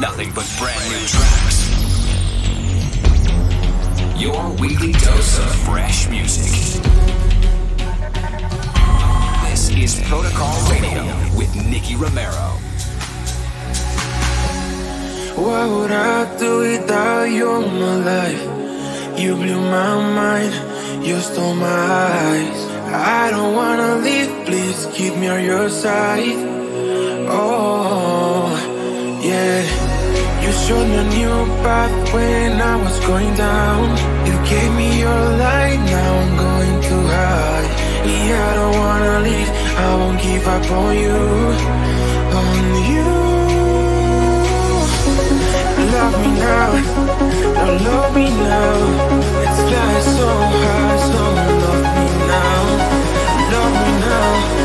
nothing but brand new tracks. Your weekly dose of fresh music. This is Protocol Radio with Nicky Romero. What would I do without you in my life? You blew my mind, you stole my eyes. I don't wanna leave, please keep me on your side. Oh, yeah. You showed me a new path when I was going down. You gave me your light, now I'm going too high. Yeah, I don't wanna leave, I won't give up on you. On you. Love me now, don't love me now. Let's fly so high, so love me now. Love me now,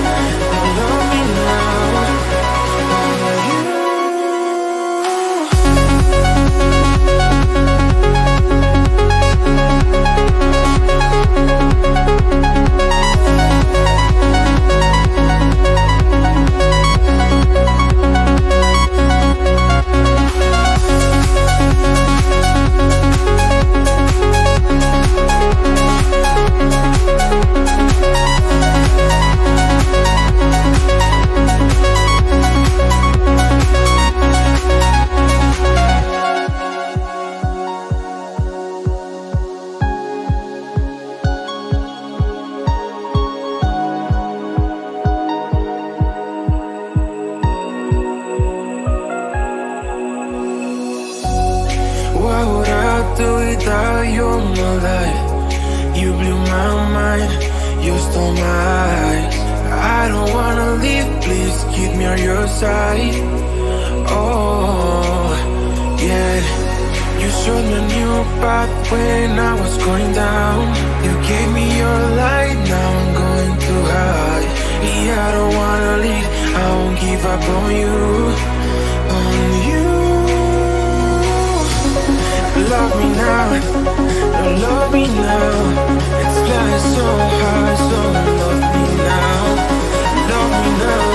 Without you my life? You blew my mind, you stole my eyes. I don't wanna leave, please keep me on your side. Oh, yeah. You showed me a new path when I was going down. You gave me your light, now I'm going too high. Yeah, I don't wanna leave, I won't give up on you. Love me now, don't love me now. Let's fly so high, so love me now. Love me now,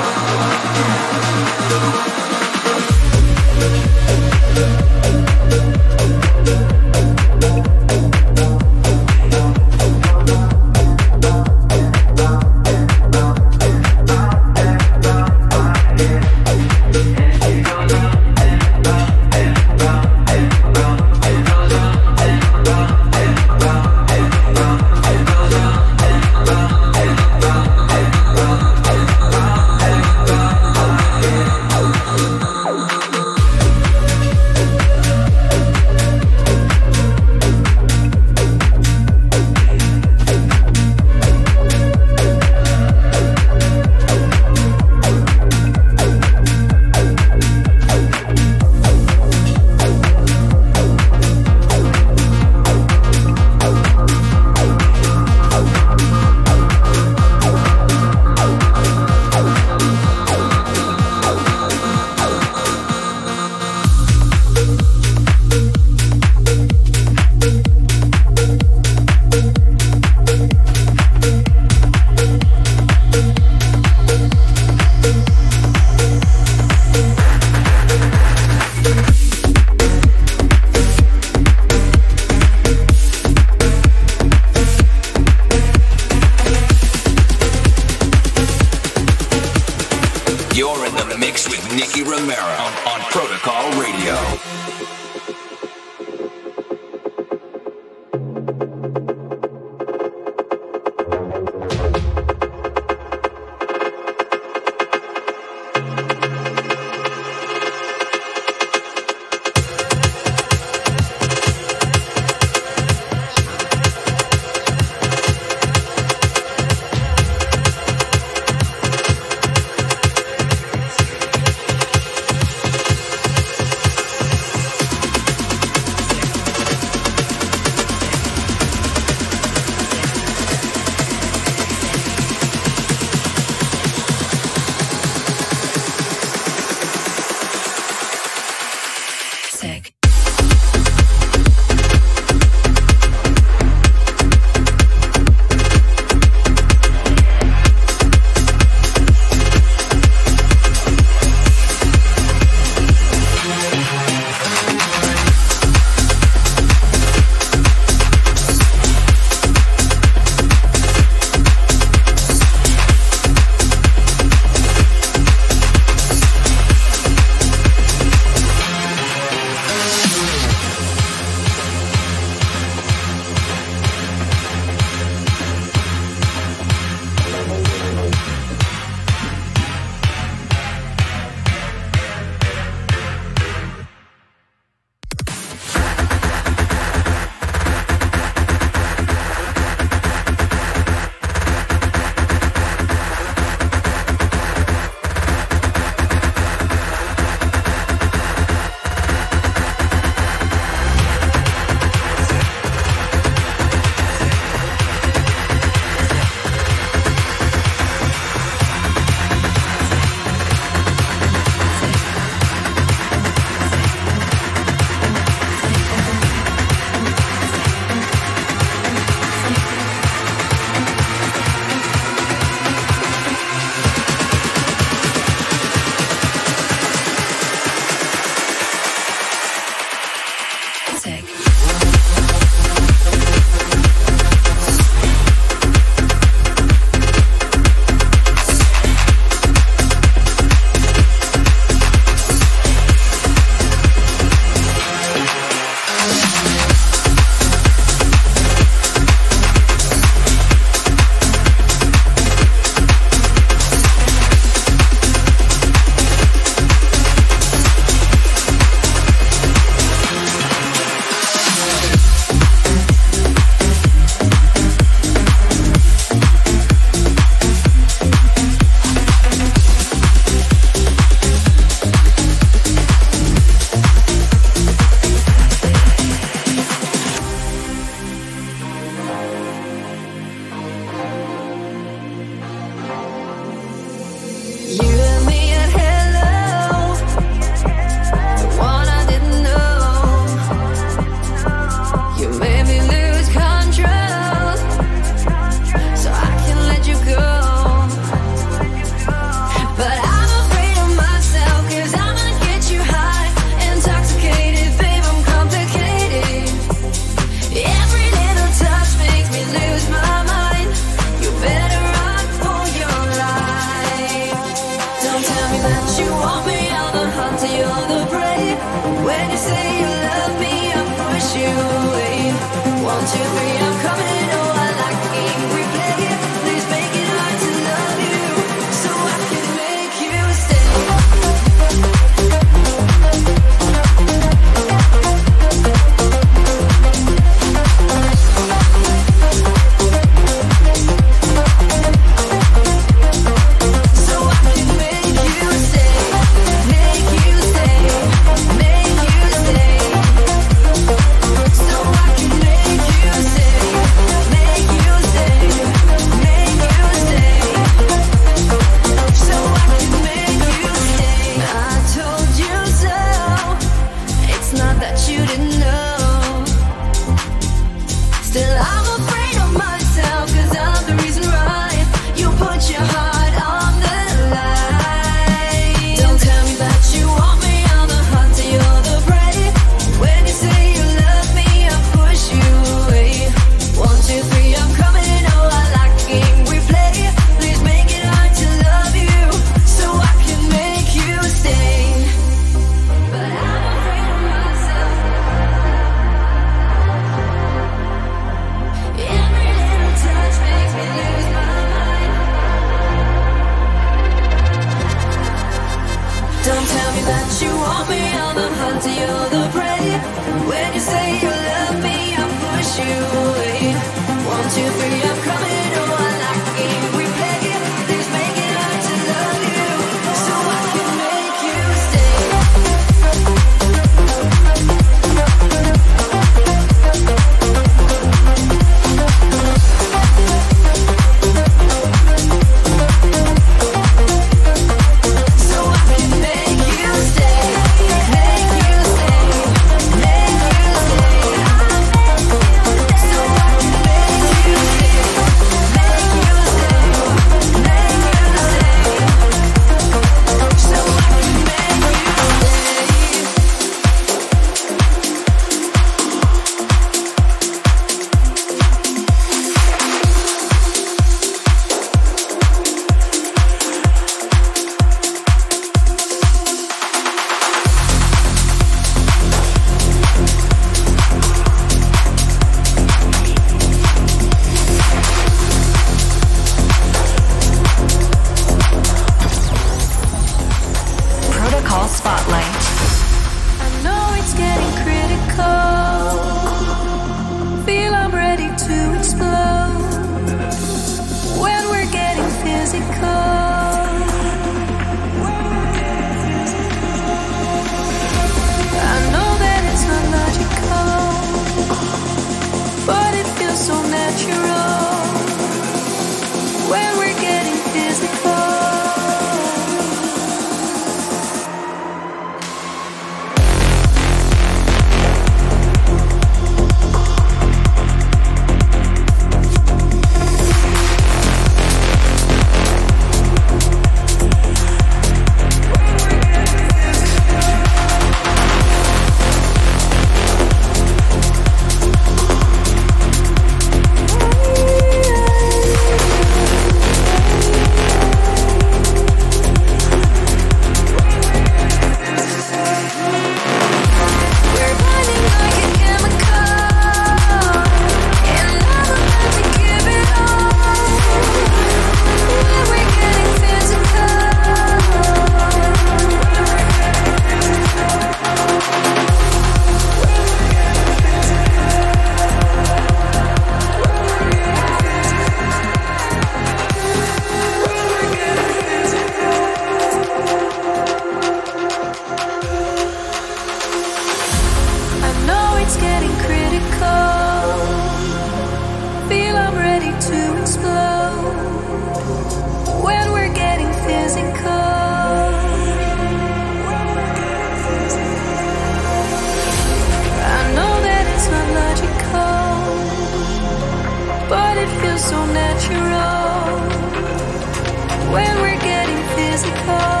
Bye.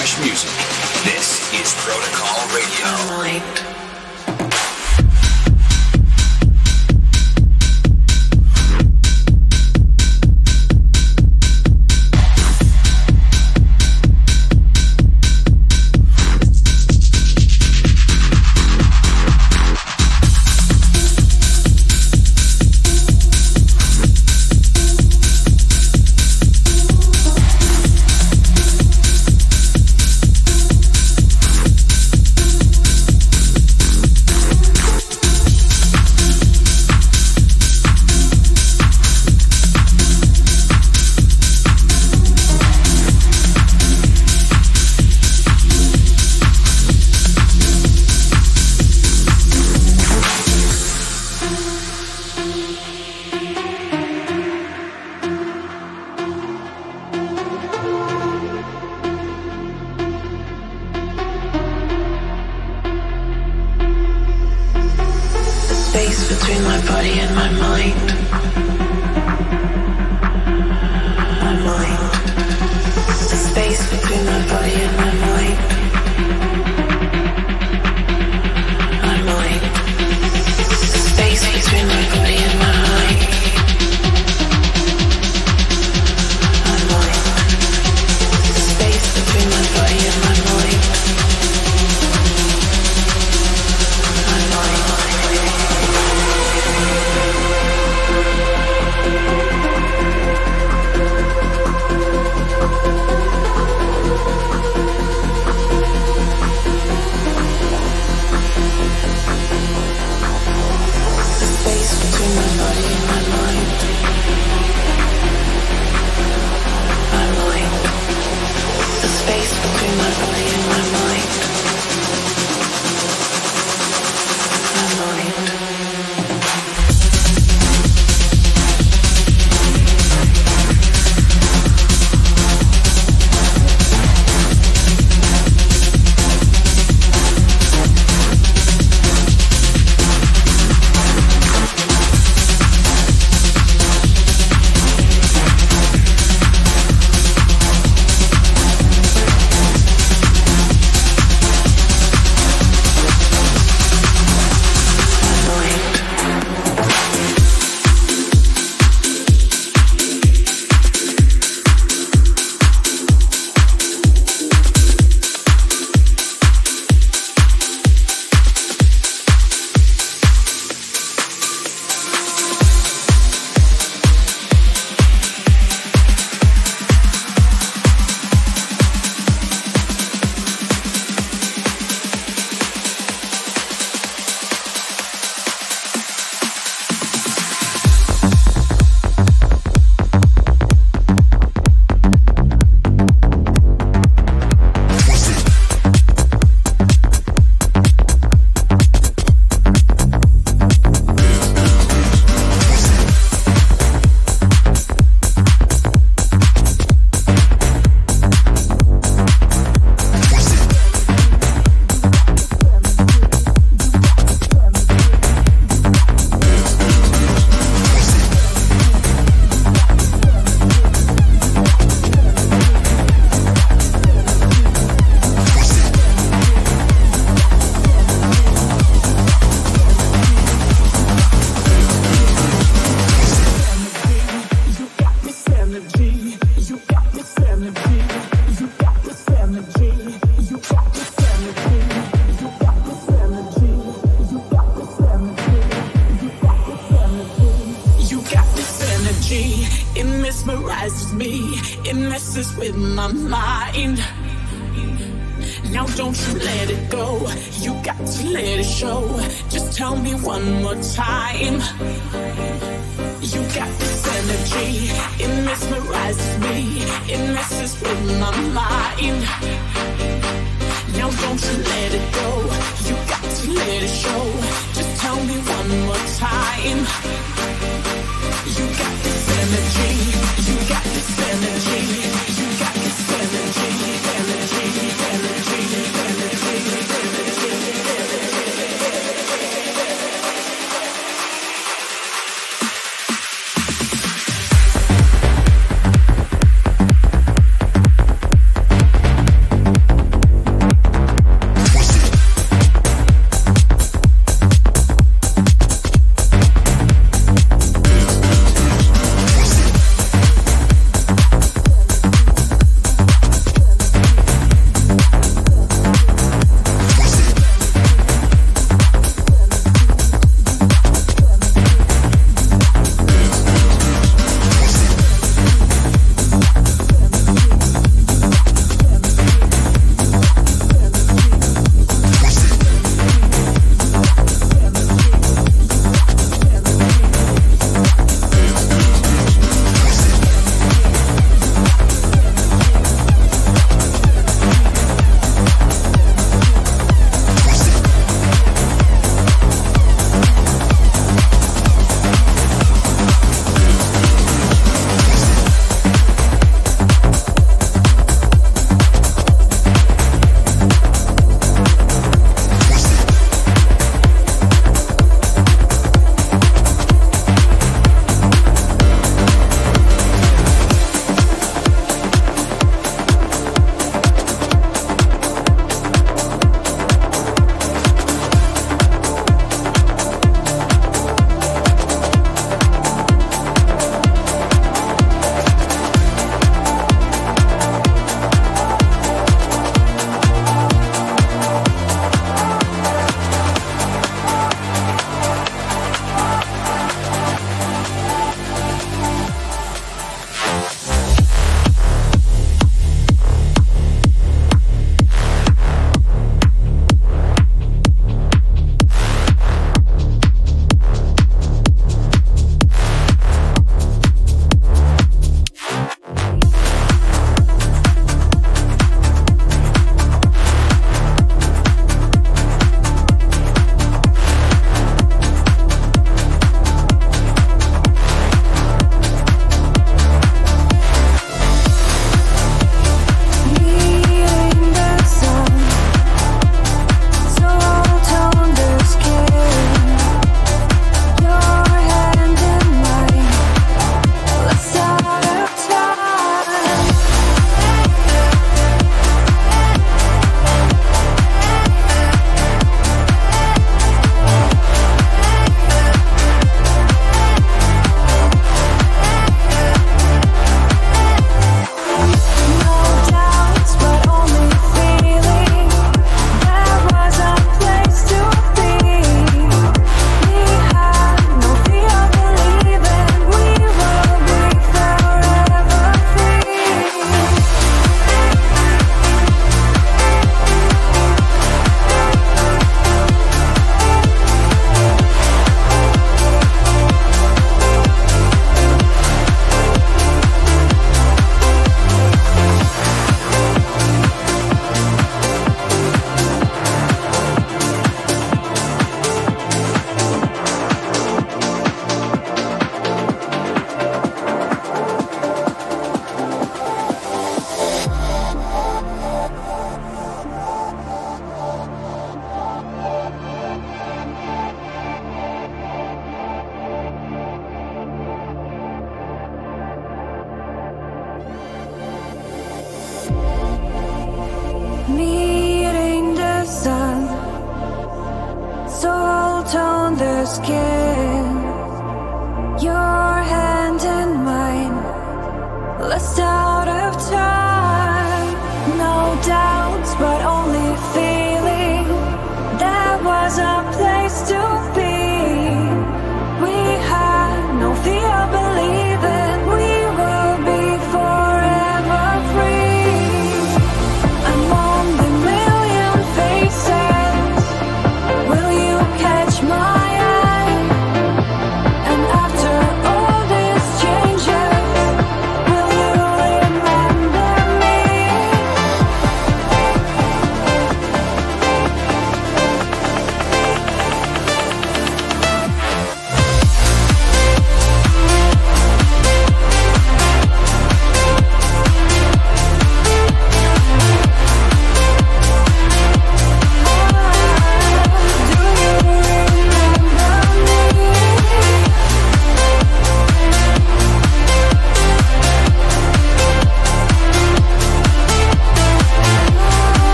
Fresh music. This is Protocol Radio. and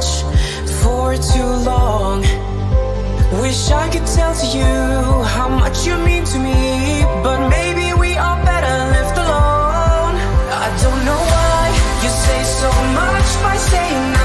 touch for too long. Wish I could tell to you how much you mean to me, but maybe we are better left alone. I don't know why you say so much by saying.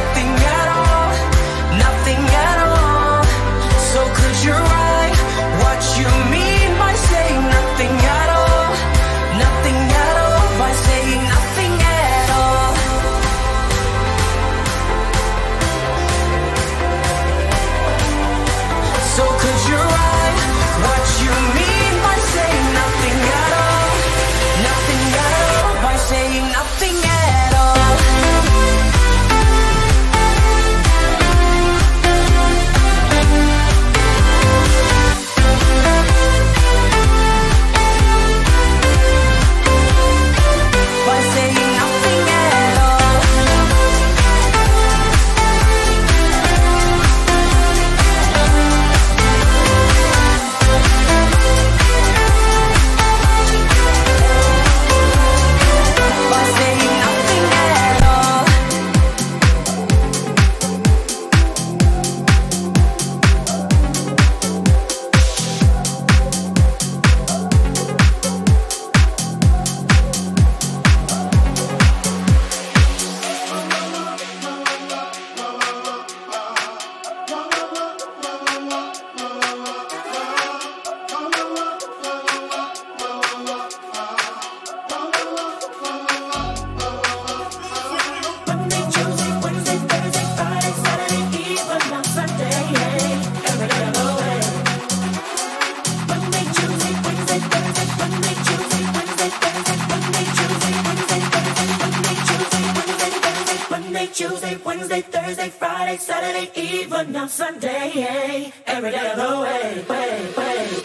Wednesday, Thursday, Friday, Saturday, even on Sunday. Every day of the way, way, way.